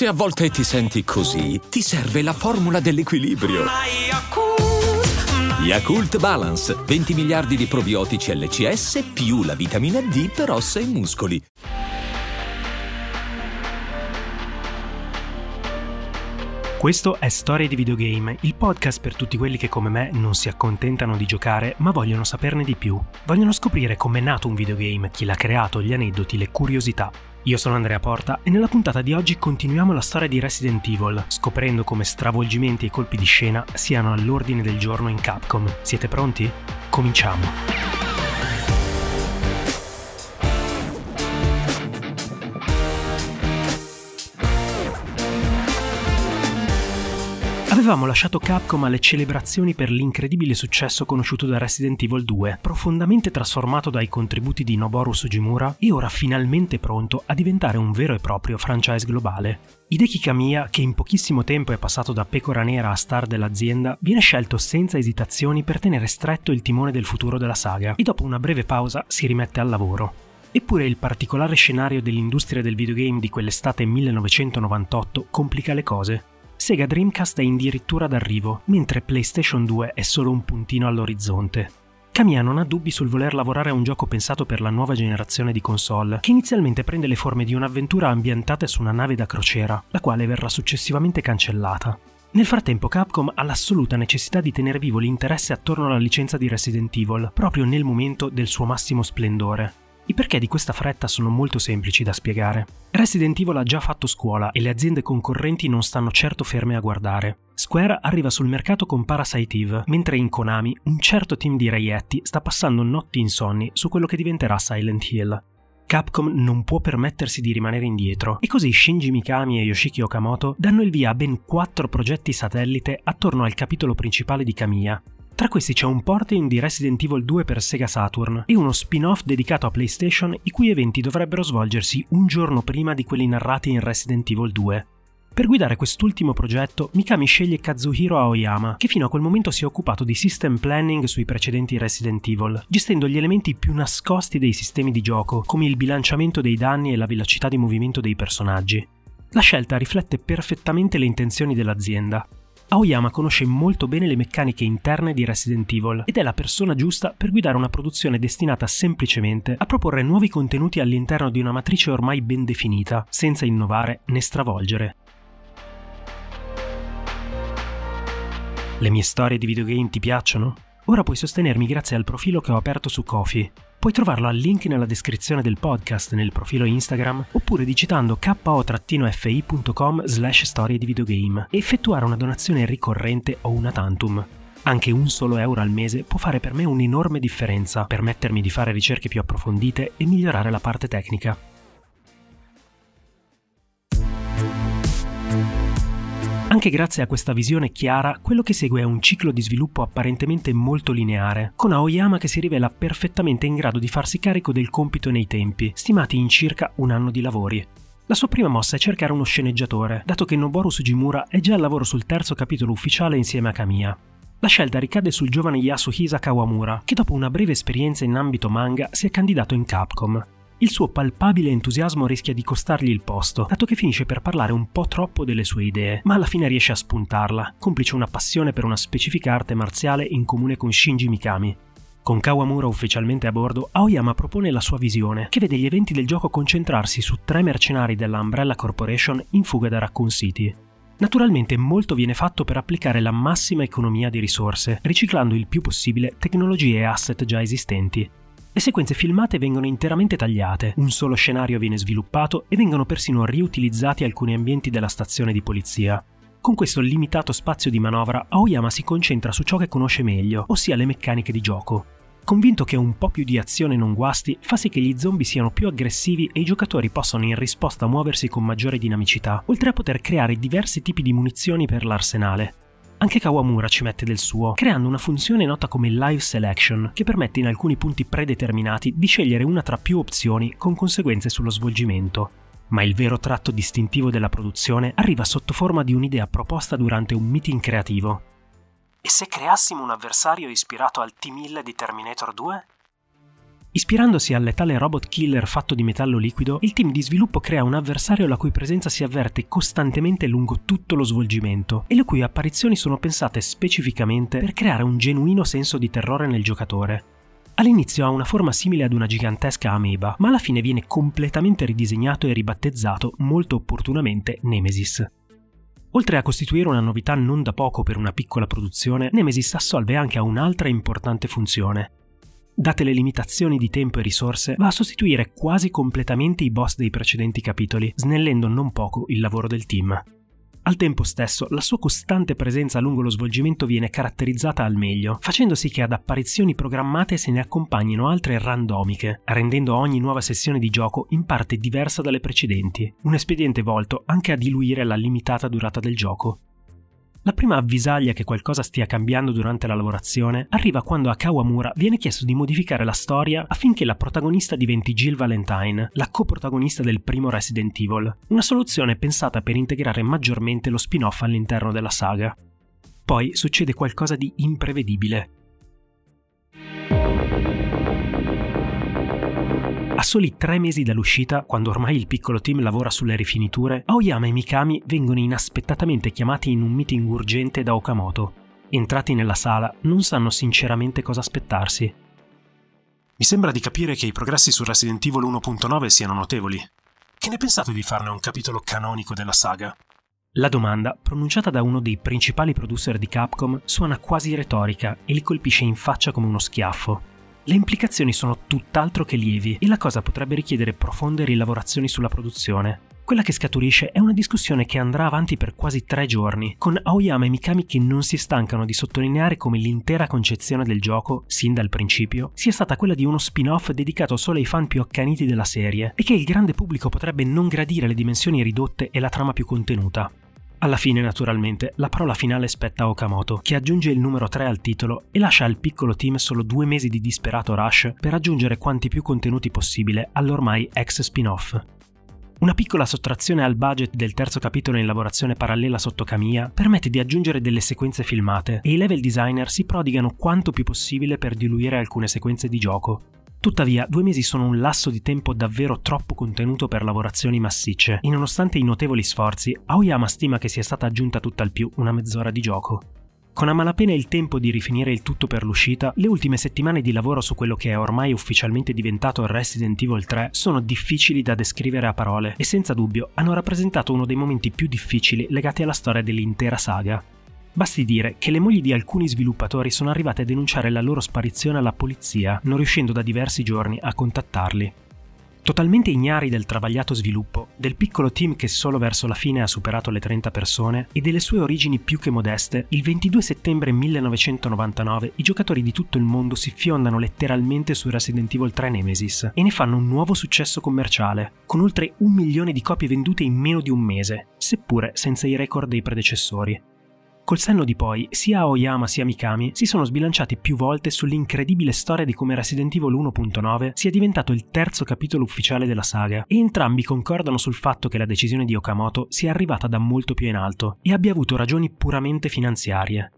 Se a volte ti senti così, ti serve la formula dell'equilibrio. Yakult Balance, 20 miliardi di probiotici LCS più la vitamina D per ossa e muscoli. Questo è Storie di Videogame, il podcast per tutti quelli che come me non si accontentano di giocare ma vogliono saperne di più. Vogliono scoprire com'è nato un videogame, chi l'ha creato, gli aneddoti, le curiosità. Io sono Andrea Porta e nella puntata di oggi continuiamo la storia di Resident Evil, scoprendo come stravolgimenti e colpi di scena siano all'ordine del giorno in Capcom. Siete pronti? Cominciamo! Avevamo lasciato Capcom alle celebrazioni per l'incredibile successo conosciuto da Resident Evil 2, profondamente trasformato dai contributi di Noboru Sugimura e ora finalmente pronto a diventare un vero e proprio franchise globale. Hideki Kamiya, che in pochissimo tempo è passato da pecora nera a star dell'azienda, viene scelto senza esitazioni per tenere stretto il timone del futuro della saga e dopo una breve pausa si rimette al lavoro. Eppure il particolare scenario dell'industria del videogame di quell'estate 1998 complica le cose. Sega Dreamcast è addirittura d'arrivo, mentre PlayStation 2 è solo un puntino all'orizzonte. Kamiya non ha dubbi sul voler lavorare a un gioco pensato per la nuova generazione di console, che inizialmente prende le forme di un'avventura ambientata su una nave da crociera, la quale verrà successivamente cancellata. Nel frattempo Capcom ha l'assoluta necessità di tenere vivo l'interesse attorno alla licenza di Resident Evil, proprio nel momento del suo massimo splendore. I perché di questa fretta sono molto semplici da spiegare. Resident Evil ha già fatto scuola e le aziende concorrenti non stanno certo ferme a guardare. Square arriva sul mercato con Parasite Eve, mentre in Konami un certo team di reietti sta passando notti insonni su quello che diventerà Silent Hill. Capcom non può permettersi di rimanere indietro e così Shinji Mikami e Yoshiki Okamoto danno il via a ben quattro progetti satellite attorno al capitolo principale di Kamiya, tra questi c'è un porting di Resident Evil 2 per Sega Saturn e uno spin-off dedicato a PlayStation i cui eventi dovrebbero svolgersi un giorno prima di quelli narrati in Resident Evil 2. Per guidare quest'ultimo progetto, Mikami sceglie Kazuhiro Aoyama, che fino a quel momento si è occupato di system planning sui precedenti Resident Evil, gestendo gli elementi più nascosti dei sistemi di gioco, come il bilanciamento dei danni e la velocità di movimento dei personaggi. La scelta riflette perfettamente le intenzioni dell'azienda, Aoyama conosce molto bene le meccaniche interne di Resident Evil ed è la persona giusta per guidare una produzione destinata semplicemente a proporre nuovi contenuti all'interno di una matrice ormai ben definita, senza innovare né stravolgere. Le mie storie di videogame ti piacciono? Ora puoi sostenermi grazie al profilo che ho aperto su Kofi Puoi trovarlo al link nella descrizione del podcast nel profilo Instagram oppure digitando ko-fi.com slash storie di videogame e effettuare una donazione ricorrente o una tantum. Anche un solo euro al mese può fare per me un'enorme differenza, permettermi di fare ricerche più approfondite e migliorare la parte tecnica. Anche grazie a questa visione chiara, quello che segue è un ciclo di sviluppo apparentemente molto lineare, con Aoyama che si rivela perfettamente in grado di farsi carico del compito nei tempi, stimati in circa un anno di lavori. La sua prima mossa è cercare uno sceneggiatore, dato che Noboru Sugimura è già al lavoro sul terzo capitolo ufficiale insieme a Kamiya. La scelta ricade sul giovane Yasuhisa Kawamura, che dopo una breve esperienza in ambito manga si è candidato in Capcom, il suo palpabile entusiasmo rischia di costargli il posto, dato che finisce per parlare un po' troppo delle sue idee, ma alla fine riesce a spuntarla, complice una passione per una specifica arte marziale in comune con Shinji Mikami. Con Kawamura ufficialmente a bordo, Aoyama propone la sua visione, che vede gli eventi del gioco concentrarsi su tre mercenari della Umbrella Corporation in fuga da Raccoon City. Naturalmente molto viene fatto per applicare la massima economia di risorse, riciclando il più possibile tecnologie e asset già esistenti. Le sequenze filmate vengono interamente tagliate, un solo scenario viene sviluppato e vengono persino riutilizzati alcuni ambienti della stazione di polizia. Con questo limitato spazio di manovra, Aoyama si concentra su ciò che conosce meglio, ossia le meccaniche di gioco. Convinto che un po' più di azione non guasti, fa sì che gli zombie siano più aggressivi e i giocatori possano in risposta muoversi con maggiore dinamicità, oltre a poter creare diversi tipi di munizioni per l'arsenale. Anche Kawamura ci mette del suo, creando una funzione nota come Live Selection, che permette in alcuni punti predeterminati di scegliere una tra più opzioni con conseguenze sullo svolgimento. Ma il vero tratto distintivo della produzione arriva sotto forma di un'idea proposta durante un meeting creativo. E se creassimo un avversario ispirato al T-1000 di Terminator 2? Ispirandosi al letale robot killer fatto di metallo liquido, il team di sviluppo crea un avversario la cui presenza si avverte costantemente lungo tutto lo svolgimento e le cui apparizioni sono pensate specificamente per creare un genuino senso di terrore nel giocatore. All'inizio ha una forma simile ad una gigantesca ameba, ma alla fine viene completamente ridisegnato e ribattezzato molto opportunamente Nemesis. Oltre a costituire una novità non da poco per una piccola produzione, Nemesis assolve anche a un'altra importante funzione, date le limitazioni di tempo e risorse, va a sostituire quasi completamente i boss dei precedenti capitoli, snellendo non poco il lavoro del team. Al tempo stesso, la sua costante presenza lungo lo svolgimento viene caratterizzata al meglio, facendo sì che ad apparizioni programmate se ne accompagnino altre randomiche, rendendo ogni nuova sessione di gioco in parte diversa dalle precedenti, un espediente volto anche a diluire la limitata durata del gioco. La prima avvisaglia che qualcosa stia cambiando durante la lavorazione arriva quando a Kawamura viene chiesto di modificare la storia affinché la protagonista diventi Jill Valentine, la coprotagonista del primo Resident Evil, una soluzione pensata per integrare maggiormente lo spin-off all'interno della saga. Poi succede qualcosa di imprevedibile. Soli tre mesi dall'uscita, quando ormai il piccolo team lavora sulle rifiniture, Aoyama e Mikami vengono inaspettatamente chiamati in un meeting urgente da Okamoto. Entrati nella sala, non sanno sinceramente cosa aspettarsi. Mi sembra di capire che i progressi su Resident Evil 1.9 siano notevoli. Che ne pensate di farne un capitolo canonico della saga? La domanda, pronunciata da uno dei principali producer di Capcom, suona quasi retorica e li colpisce in faccia come uno schiaffo. Le implicazioni sono tutt'altro che lievi e la cosa potrebbe richiedere profonde rilavorazioni sulla produzione. Quella che scaturisce è una discussione che andrà avanti per quasi tre giorni, con Aoyama e Mikami che non si stancano di sottolineare come l'intera concezione del gioco, sin dal principio, sia stata quella di uno spin-off dedicato solo ai fan più accaniti della serie e che il grande pubblico potrebbe non gradire le dimensioni ridotte e la trama più contenuta. Alla fine, naturalmente, la parola finale spetta a Okamoto, che aggiunge il numero 3 al titolo e lascia al piccolo team solo due mesi di disperato rush per aggiungere quanti più contenuti possibile all'ormai ex spin-off. Una piccola sottrazione al budget del terzo capitolo in lavorazione parallela sotto Kamiya permette di aggiungere delle sequenze filmate e i level designer si prodigano quanto più possibile per diluire alcune sequenze di gioco, Tuttavia, due mesi sono un lasso di tempo davvero troppo contenuto per lavorazioni massicce, e nonostante i notevoli sforzi, Aoyama stima che sia stata aggiunta tutt'al più una mezz'ora di gioco. Con a malapena il tempo di rifinire il tutto per l'uscita, le ultime settimane di lavoro su quello che è ormai ufficialmente diventato Resident Evil 3 sono difficili da descrivere a parole e senza dubbio hanno rappresentato uno dei momenti più difficili legati alla storia dell'intera saga. Basti dire che le mogli di alcuni sviluppatori sono arrivate a denunciare la loro sparizione alla polizia, non riuscendo da diversi giorni a contattarli. Totalmente ignari del travagliato sviluppo, del piccolo team che solo verso la fine ha superato le 30 persone e delle sue origini più che modeste, il 22 settembre 1999 i giocatori di tutto il mondo si fiondano letteralmente su Resident Evil 3 Nemesis e ne fanno un nuovo successo commerciale, con oltre un milione di copie vendute in meno di un mese, seppure senza i record dei predecessori. Col senno di poi, sia Aoyama sia Mikami si sono sbilanciati più volte sull'incredibile storia di come Resident Evil 1.9 sia diventato il terzo capitolo ufficiale della saga, e entrambi concordano sul fatto che la decisione di Okamoto sia arrivata da molto più in alto e abbia avuto ragioni puramente finanziarie.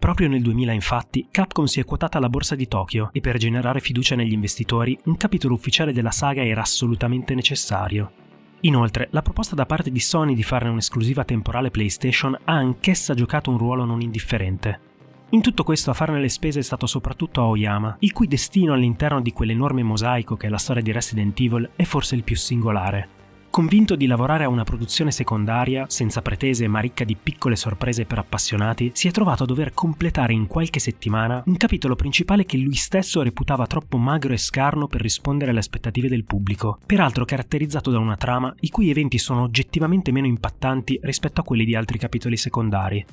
Proprio nel 2000 infatti Capcom si è quotata alla borsa di Tokyo e per generare fiducia negli investitori un capitolo ufficiale della saga era assolutamente necessario. Inoltre, la proposta da parte di Sony di farne un'esclusiva temporale PlayStation ha anch'essa giocato un ruolo non indifferente. In tutto questo a farne le spese è stato soprattutto Aoyama, il cui destino all'interno di quell'enorme mosaico che è la storia di Resident Evil è forse il più singolare. Convinto di lavorare a una produzione secondaria, senza pretese ma ricca di piccole sorprese per appassionati, si è trovato a dover completare in qualche settimana un capitolo principale che lui stesso reputava troppo magro e scarno per rispondere alle aspettative del pubblico, peraltro caratterizzato da una trama i cui eventi sono oggettivamente meno impattanti rispetto a quelli di altri capitoli secondari.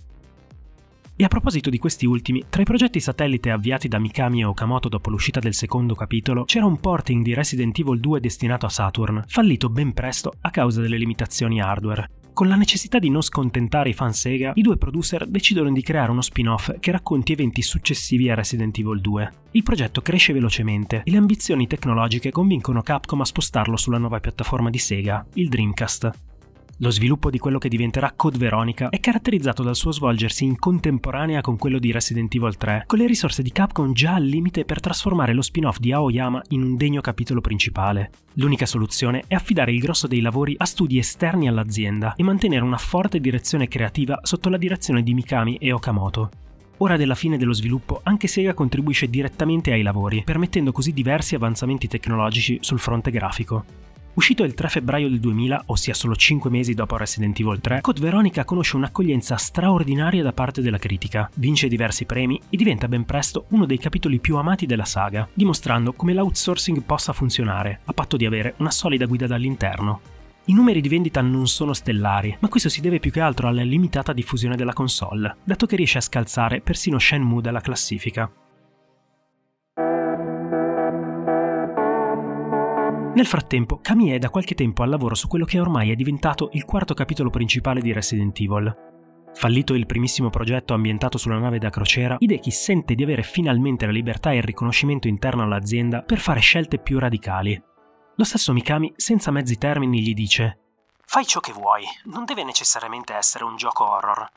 E a proposito di questi ultimi, tra i progetti satellite avviati da Mikami e Okamoto dopo l'uscita del secondo capitolo, c'era un porting di Resident Evil 2 destinato a Saturn, fallito ben presto a causa delle limitazioni hardware. Con la necessità di non scontentare i fan Sega, i due producer decidono di creare uno spin-off che racconti eventi successivi a Resident Evil 2. Il progetto cresce velocemente e le ambizioni tecnologiche convincono Capcom a spostarlo sulla nuova piattaforma di Sega, il Dreamcast. Lo sviluppo di quello che diventerà Code Veronica è caratterizzato dal suo svolgersi in contemporanea con quello di Resident Evil 3, con le risorse di Capcom già al limite per trasformare lo spin-off di Aoyama in un degno capitolo principale. L'unica soluzione è affidare il grosso dei lavori a studi esterni all'azienda e mantenere una forte direzione creativa sotto la direzione di Mikami e Okamoto. Ora della fine dello sviluppo, anche Sega contribuisce direttamente ai lavori, permettendo così diversi avanzamenti tecnologici sul fronte grafico. Uscito il 3 febbraio del 2000, ossia solo 5 mesi dopo Resident Evil 3, Code Veronica conosce un'accoglienza straordinaria da parte della critica, vince diversi premi e diventa ben presto uno dei capitoli più amati della saga, dimostrando come l'outsourcing possa funzionare, a patto di avere una solida guida dall'interno. I numeri di vendita non sono stellari, ma questo si deve più che altro alla limitata diffusione della console, dato che riesce a scalzare persino Shenmue dalla classifica. Nel frattempo, Kami è da qualche tempo al lavoro su quello che ormai è diventato il quarto capitolo principale di Resident Evil. Fallito il primissimo progetto ambientato sulla nave da crociera, Hideki sente di avere finalmente la libertà e il riconoscimento interno all'azienda per fare scelte più radicali. Lo stesso Mikami, senza mezzi termini, gli dice: Fai ciò che vuoi, non deve necessariamente essere un gioco horror.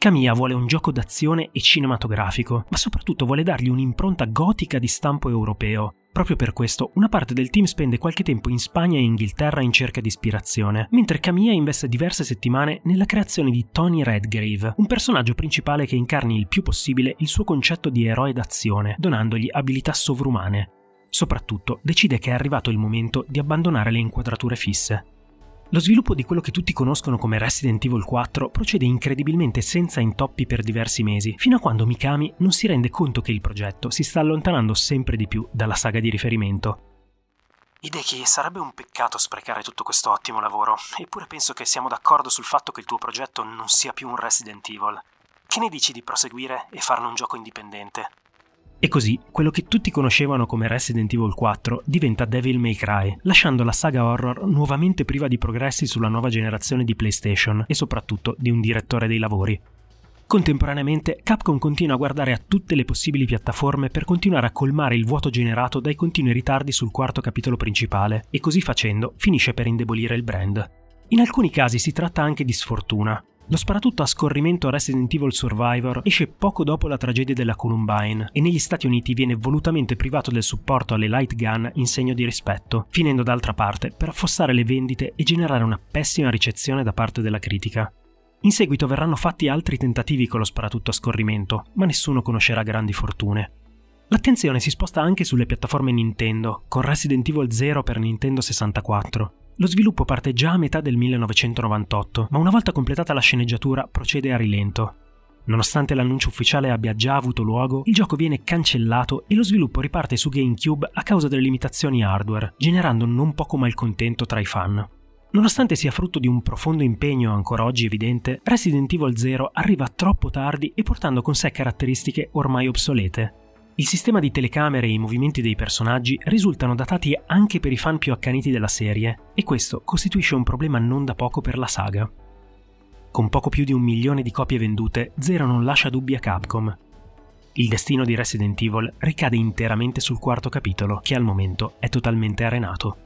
Kamiya vuole un gioco d'azione e cinematografico, ma soprattutto vuole dargli un'impronta gotica di stampo europeo. Proprio per questo, una parte del team spende qualche tempo in Spagna e Inghilterra in cerca di ispirazione, mentre Kamiya investe diverse settimane nella creazione di Tony Redgrave, un personaggio principale che incarni il più possibile il suo concetto di eroe d'azione, donandogli abilità sovrumane. Soprattutto, decide che è arrivato il momento di abbandonare le inquadrature fisse. Lo sviluppo di quello che tutti conoscono come Resident Evil 4 procede incredibilmente senza intoppi per diversi mesi, fino a quando Mikami non si rende conto che il progetto si sta allontanando sempre di più dalla saga di riferimento. Hideki, sarebbe un peccato sprecare tutto questo ottimo lavoro, eppure penso che siamo d'accordo sul fatto che il tuo progetto non sia più un Resident Evil. Che ne dici di proseguire e farne un gioco indipendente? E così, quello che tutti conoscevano come Resident Evil 4 diventa Devil May Cry, lasciando la saga horror nuovamente priva di progressi sulla nuova generazione di PlayStation e soprattutto di un direttore dei lavori. Contemporaneamente, Capcom continua a guardare a tutte le possibili piattaforme per continuare a colmare il vuoto generato dai continui ritardi sul quarto capitolo principale, e così facendo finisce per indebolire il brand. In alcuni casi si tratta anche di sfortuna, lo sparatutto a scorrimento Resident Evil Survivor esce poco dopo la tragedia della Columbine e negli Stati Uniti viene volutamente privato del supporto alle light gun in segno di rispetto, finendo d'altra parte per affossare le vendite e generare una pessima ricezione da parte della critica. In seguito verranno fatti altri tentativi con lo sparatutto a scorrimento, ma nessuno conoscerà grandi fortune. L'attenzione si sposta anche sulle piattaforme Nintendo, con Resident Evil 0 per Nintendo 64, lo sviluppo parte già a metà del 1998, ma una volta completata la sceneggiatura procede a rilento. Nonostante l'annuncio ufficiale abbia già avuto luogo, il gioco viene cancellato e lo sviluppo riparte su GameCube a causa delle limitazioni hardware, generando non poco malcontento tra i fan. Nonostante sia frutto di un profondo impegno ancora oggi evidente, Resident Evil 0 arriva troppo tardi e portando con sé caratteristiche ormai obsolete. Il sistema di telecamere e i movimenti dei personaggi risultano datati anche per i fan più accaniti della serie, e questo costituisce un problema non da poco per la saga. Con poco più di un milione di copie vendute, Zero non lascia dubbi a Capcom. Il destino di Resident Evil ricade interamente sul quarto capitolo, che al momento è totalmente arenato.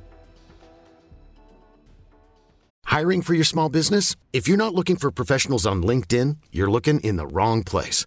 Hiring for your small business? If you're not looking for professionals on LinkedIn, you're looking in the wrong place.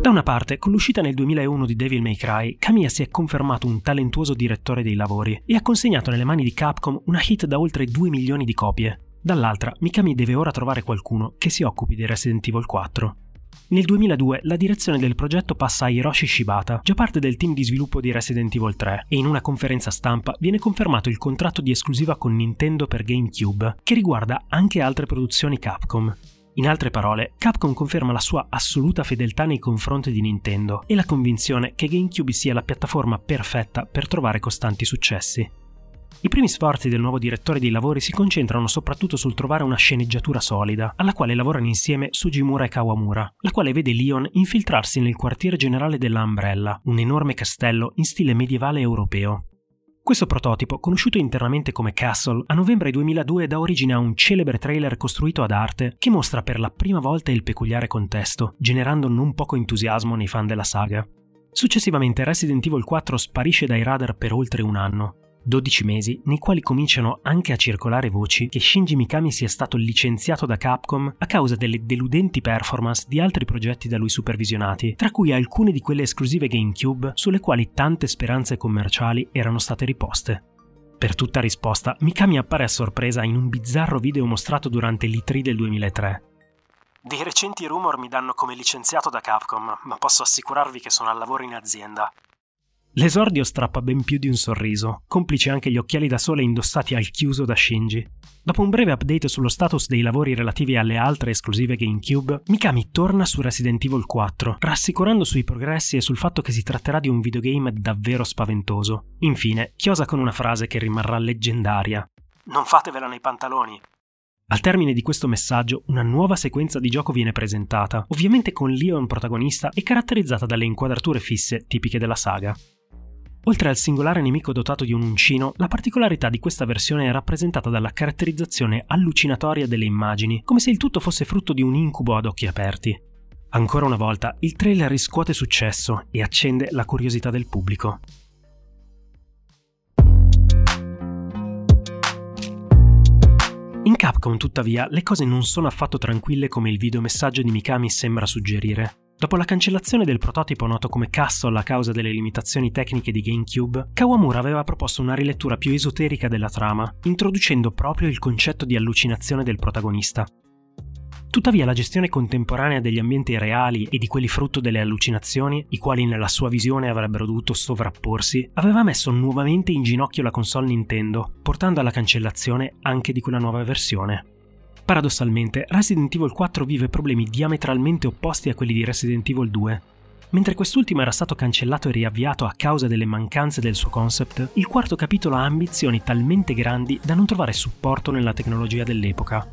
Da una parte, con l'uscita nel 2001 di Devil May Cry, Kamiya si è confermato un talentuoso direttore dei lavori e ha consegnato nelle mani di Capcom una hit da oltre 2 milioni di copie. Dall'altra, Mikami deve ora trovare qualcuno che si occupi di Resident Evil 4. Nel 2002 la direzione del progetto passa a Hiroshi Shibata, già parte del team di sviluppo di Resident Evil 3, e in una conferenza stampa viene confermato il contratto di esclusiva con Nintendo per GameCube, che riguarda anche altre produzioni Capcom. In altre parole, Capcom conferma la sua assoluta fedeltà nei confronti di Nintendo e la convinzione che GameCube sia la piattaforma perfetta per trovare costanti successi. I primi sforzi del nuovo direttore dei lavori si concentrano soprattutto sul trovare una sceneggiatura solida, alla quale lavorano insieme Sugimura e Kawamura, la quale vede Leon infiltrarsi nel quartiere generale della Umbrella, un enorme castello in stile medievale europeo. Questo prototipo, conosciuto internamente come Castle, a novembre 2002 dà origine a un celebre trailer costruito ad arte che mostra per la prima volta il peculiare contesto, generando non poco entusiasmo nei fan della saga. Successivamente Resident Evil 4 sparisce dai radar per oltre un anno, 12 mesi nei quali cominciano anche a circolare voci che Shinji Mikami sia stato licenziato da Capcom a causa delle deludenti performance di altri progetti da lui supervisionati, tra cui alcune di quelle esclusive GameCube sulle quali tante speranze commerciali erano state riposte. Per tutta risposta, Mikami appare a sorpresa in un bizzarro video mostrato durante l'E3 del 2003. Dei recenti rumor mi danno come licenziato da Capcom, ma posso assicurarvi che sono al lavoro in azienda. L'esordio strappa ben più di un sorriso, complice anche gli occhiali da sole indossati al chiuso da Shinji. Dopo un breve update sullo status dei lavori relativi alle altre esclusive GameCube, Mikami torna su Resident Evil 4, rassicurando sui progressi e sul fatto che si tratterà di un videogame davvero spaventoso. Infine, chiosa con una frase che rimarrà leggendaria. Non fatevela nei pantaloni. Al termine di questo messaggio, una nuova sequenza di gioco viene presentata, ovviamente con Leon protagonista e caratterizzata dalle inquadrature fisse tipiche della saga. Oltre al singolare nemico dotato di un uncino, la particolarità di questa versione è rappresentata dalla caratterizzazione allucinatoria delle immagini, come se il tutto fosse frutto di un incubo ad occhi aperti. Ancora una volta, il trailer riscuote successo e accende la curiosità del pubblico. In Capcom, tuttavia, le cose non sono affatto tranquille come il videomessaggio di Mikami sembra suggerire. Dopo la cancellazione del prototipo noto come Castle a causa delle limitazioni tecniche di GameCube, Kawamura aveva proposto una rilettura più esoterica della trama, introducendo proprio il concetto di allucinazione del protagonista. Tuttavia la gestione contemporanea degli ambienti reali e di quelli frutto delle allucinazioni, i quali nella sua visione avrebbero dovuto sovrapporsi, aveva messo nuovamente in ginocchio la console Nintendo, portando alla cancellazione anche di quella nuova versione. Paradossalmente, Resident Evil 4 vive problemi diametralmente opposti a quelli di Resident Evil 2. Mentre quest'ultimo era stato cancellato e riavviato a causa delle mancanze del suo concept, il quarto capitolo ha ambizioni talmente grandi da non trovare supporto nella tecnologia dell'epoca.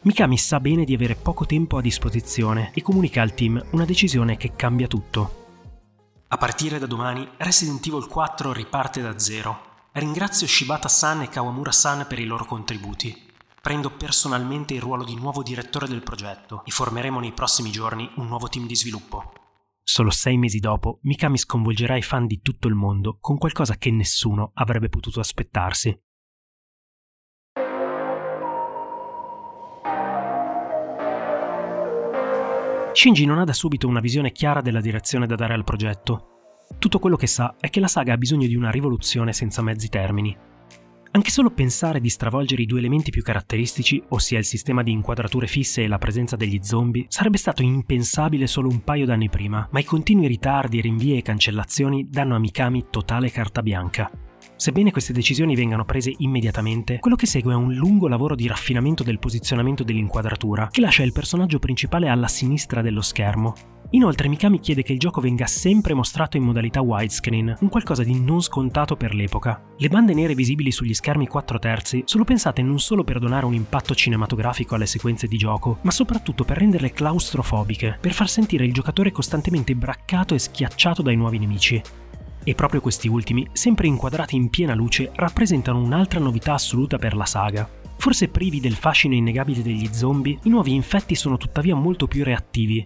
Mikami sa bene di avere poco tempo a disposizione e comunica al team una decisione che cambia tutto. A partire da domani, Resident Evil 4 riparte da zero. Ringrazio Shibata-san e Kawamura-san per i loro contributi. Prendo personalmente il ruolo di nuovo direttore del progetto e formeremo nei prossimi giorni un nuovo team di sviluppo. Solo sei mesi dopo, Mikami sconvolgerà i fan di tutto il mondo con qualcosa che nessuno avrebbe potuto aspettarsi. Shinji non ha da subito una visione chiara della direzione da dare al progetto. Tutto quello che sa è che la saga ha bisogno di una rivoluzione senza mezzi termini. Anche solo pensare di stravolgere i due elementi più caratteristici, ossia il sistema di inquadrature fisse e la presenza degli zombie, sarebbe stato impensabile solo un paio d'anni prima, ma i continui ritardi, rinvii e cancellazioni danno a Mikami totale carta bianca. Sebbene queste decisioni vengano prese immediatamente, quello che segue è un lungo lavoro di raffinamento del posizionamento dell'inquadratura, che lascia il personaggio principale alla sinistra dello schermo, Inoltre Mikami chiede che il gioco venga sempre mostrato in modalità widescreen, un qualcosa di non scontato per l'epoca. Le bande nere visibili sugli schermi 4 terzi sono pensate non solo per donare un impatto cinematografico alle sequenze di gioco, ma soprattutto per renderle claustrofobiche, per far sentire il giocatore costantemente braccato e schiacciato dai nuovi nemici. E proprio questi ultimi, sempre inquadrati in piena luce, rappresentano un'altra novità assoluta per la saga. Forse privi del fascino innegabile degli zombie, i nuovi infetti sono tuttavia molto più reattivi,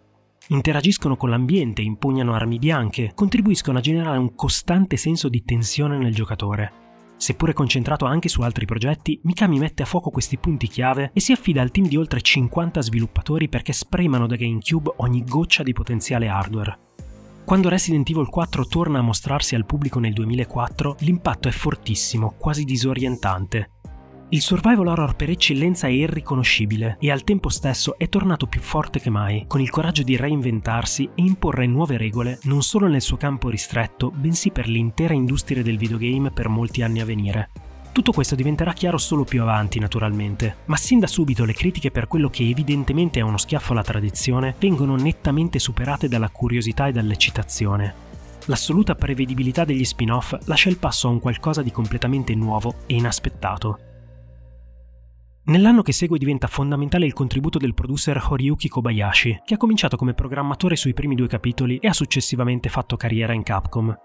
Interagiscono con l'ambiente, impugnano armi bianche, contribuiscono a generare un costante senso di tensione nel giocatore. Seppure concentrato anche su altri progetti, Mikami mette a fuoco questi punti chiave e si affida al team di oltre 50 sviluppatori perché spremano da GameCube ogni goccia di potenziale hardware. Quando Resident Evil 4 torna a mostrarsi al pubblico nel 2004, l'impatto è fortissimo, quasi disorientante. Il survival horror per eccellenza è irriconoscibile e al tempo stesso è tornato più forte che mai, con il coraggio di reinventarsi e imporre nuove regole non solo nel suo campo ristretto, bensì per l'intera industria del videogame per molti anni a venire. Tutto questo diventerà chiaro solo più avanti, naturalmente, ma sin da subito le critiche per quello che evidentemente è uno schiaffo alla tradizione vengono nettamente superate dalla curiosità e dall'eccitazione. l'assoluta prevedibilità degli spin-off lascia il passo a un qualcosa di completamente nuovo e inaspettato. Nell'anno che segue diventa fondamentale il contributo del producer Horiyuki Kobayashi, che ha cominciato come programmatore sui primi due capitoli e ha successivamente fatto carriera in Capcom.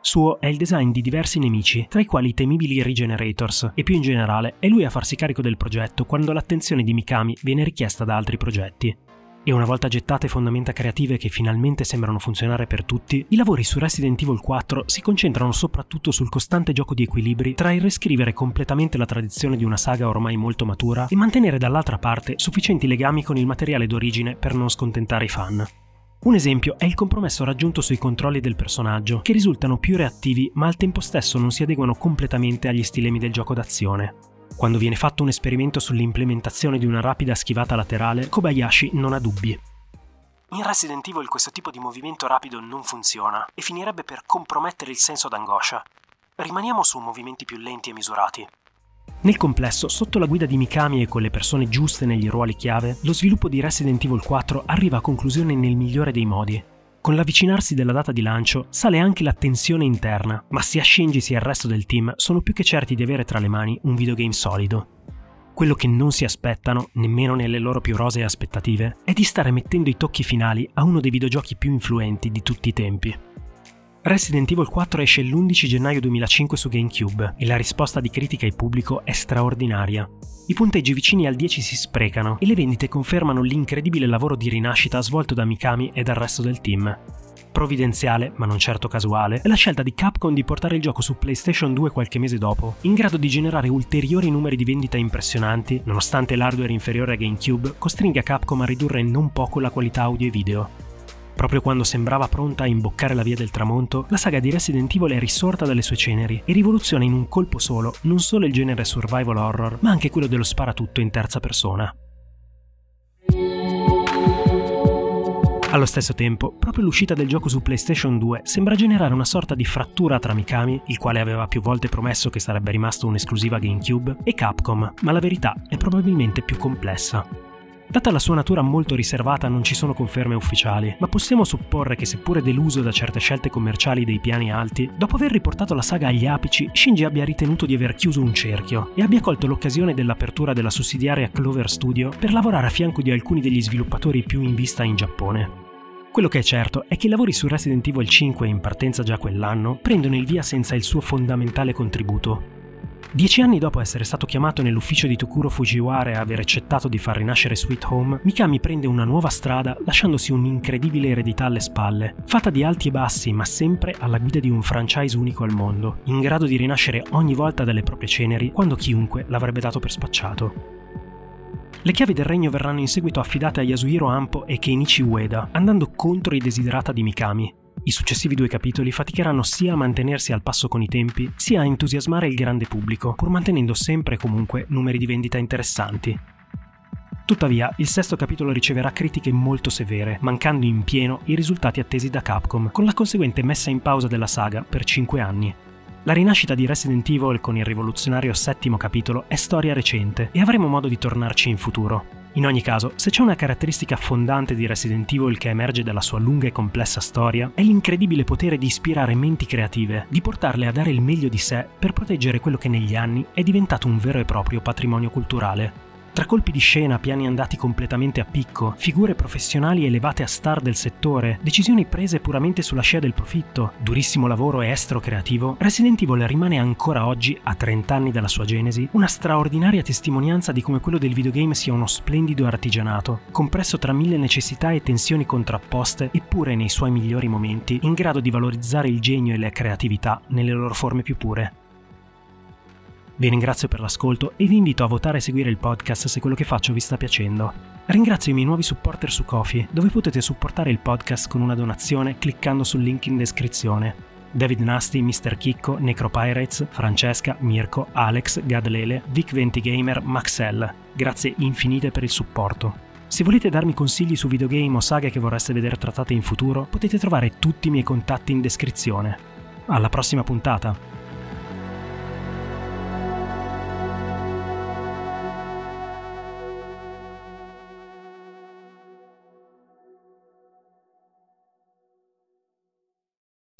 Suo è il design di diversi nemici, tra i quali i temibili Regenerators, e più in generale è lui a farsi carico del progetto quando l'attenzione di Mikami viene richiesta da altri progetti. E una volta gettate fondamenta creative che finalmente sembrano funzionare per tutti, i lavori su Resident Evil 4 si concentrano soprattutto sul costante gioco di equilibri tra il riscrivere completamente la tradizione di una saga ormai molto matura e mantenere dall'altra parte sufficienti legami con il materiale d'origine per non scontentare i fan. Un esempio è il compromesso raggiunto sui controlli del personaggio, che risultano più reattivi ma al tempo stesso non si adeguano completamente agli stilemi del gioco d'azione. Quando viene fatto un esperimento sull'implementazione di una rapida schivata laterale, Kobayashi non ha dubbi. In Resident Evil questo tipo di movimento rapido non funziona e finirebbe per compromettere il senso d'angoscia. Rimaniamo su movimenti più lenti e misurati. Nel complesso, sotto la guida di Mikami e con le persone giuste negli ruoli chiave, lo sviluppo di Resident Evil 4 arriva a conclusione nel migliore dei modi. Con l'avvicinarsi della data di lancio sale anche la tensione interna, ma sia Shinji sia il resto del team sono più che certi di avere tra le mani un videogame solido. Quello che non si aspettano, nemmeno nelle loro più rosee aspettative, è di stare mettendo i tocchi finali a uno dei videogiochi più influenti di tutti i tempi. Resident Evil 4 esce l'11 gennaio 2005 su GameCube e la risposta di critica e pubblico è straordinaria. I punteggi vicini al 10 si sprecano e le vendite confermano l'incredibile lavoro di rinascita svolto da Mikami e dal resto del team. Provvidenziale, ma non certo casuale, è la scelta di Capcom di portare il gioco su PlayStation 2 qualche mese dopo, in grado di generare ulteriori numeri di vendita impressionanti, nonostante l'hardware inferiore a GameCube costringa Capcom a ridurre non poco la qualità audio e video. Proprio quando sembrava pronta a imboccare la via del tramonto, la saga di Resident Evil è risorta dalle sue ceneri e rivoluziona in un colpo solo non solo il genere survival horror, ma anche quello dello sparatutto in terza persona. Allo stesso tempo, proprio l'uscita del gioco su PlayStation 2 sembra generare una sorta di frattura tra Mikami, il quale aveva più volte promesso che sarebbe rimasto un'esclusiva GameCube, e Capcom, ma la verità è probabilmente più complessa. Data la sua natura molto riservata non ci sono conferme ufficiali, ma possiamo supporre che seppure deluso da certe scelte commerciali dei piani alti, dopo aver riportato la saga agli apici, Shinji abbia ritenuto di aver chiuso un cerchio e abbia colto l'occasione dell'apertura della sussidiaria Clover Studio per lavorare a fianco di alcuni degli sviluppatori più in vista in Giappone. Quello che è certo è che i lavori su Resident Evil 5 in partenza già quell'anno prendono il via senza il suo fondamentale contributo, Dieci anni dopo essere stato chiamato nell'ufficio di Tokuro Fujiwara e aver accettato di far rinascere Sweet Home, Mikami prende una nuova strada lasciandosi un'incredibile eredità alle spalle, fatta di alti e bassi ma sempre alla guida di un franchise unico al mondo, in grado di rinascere ogni volta dalle proprie ceneri quando chiunque l'avrebbe dato per spacciato. Le chiavi del regno verranno in seguito affidate a Yasuhiro Ampo e Keinichi Ueda, andando contro i desiderata di Mikami, i successivi due capitoli faticheranno sia a mantenersi al passo con i tempi, sia a entusiasmare il grande pubblico, pur mantenendo sempre e comunque numeri di vendita interessanti. Tuttavia, il sesto capitolo riceverà critiche molto severe, mancando in pieno i risultati attesi da Capcom, con la conseguente messa in pausa della saga per 5 anni. La rinascita di Resident Evil con il rivoluzionario settimo capitolo è storia recente e avremo modo di tornarci in futuro. In ogni caso, se c'è una caratteristica fondante di Resident Evil che emerge dalla sua lunga e complessa storia, è l'incredibile potere di ispirare menti creative, di portarle a dare il meglio di sé per proteggere quello che negli anni è diventato un vero e proprio patrimonio culturale. Tra colpi di scena, piani andati completamente a picco, figure professionali elevate a star del settore, decisioni prese puramente sulla scia del profitto, durissimo lavoro e estro creativo, Resident Evil rimane ancora oggi, a 30 anni dalla sua genesi, una straordinaria testimonianza di come quello del videogame sia uno splendido artigianato, compresso tra mille necessità e tensioni contrapposte, eppure nei suoi migliori momenti, in grado di valorizzare il genio e la creatività nelle loro forme più pure. Vi ringrazio per l'ascolto e vi invito a votare e seguire il podcast se quello che faccio vi sta piacendo. Ringrazio i miei nuovi supporter su Kofi, dove potete supportare il podcast con una donazione cliccando sul link in descrizione. David Nasty, Mr. Chicco, Necropirates, Francesca, Mirko, Alex, Gadlele, Vic20Gamer, Maxell. Grazie infinite per il supporto. Se volete darmi consigli su videogame o saghe che vorreste vedere trattate in futuro, potete trovare tutti i miei contatti in descrizione. Alla prossima puntata!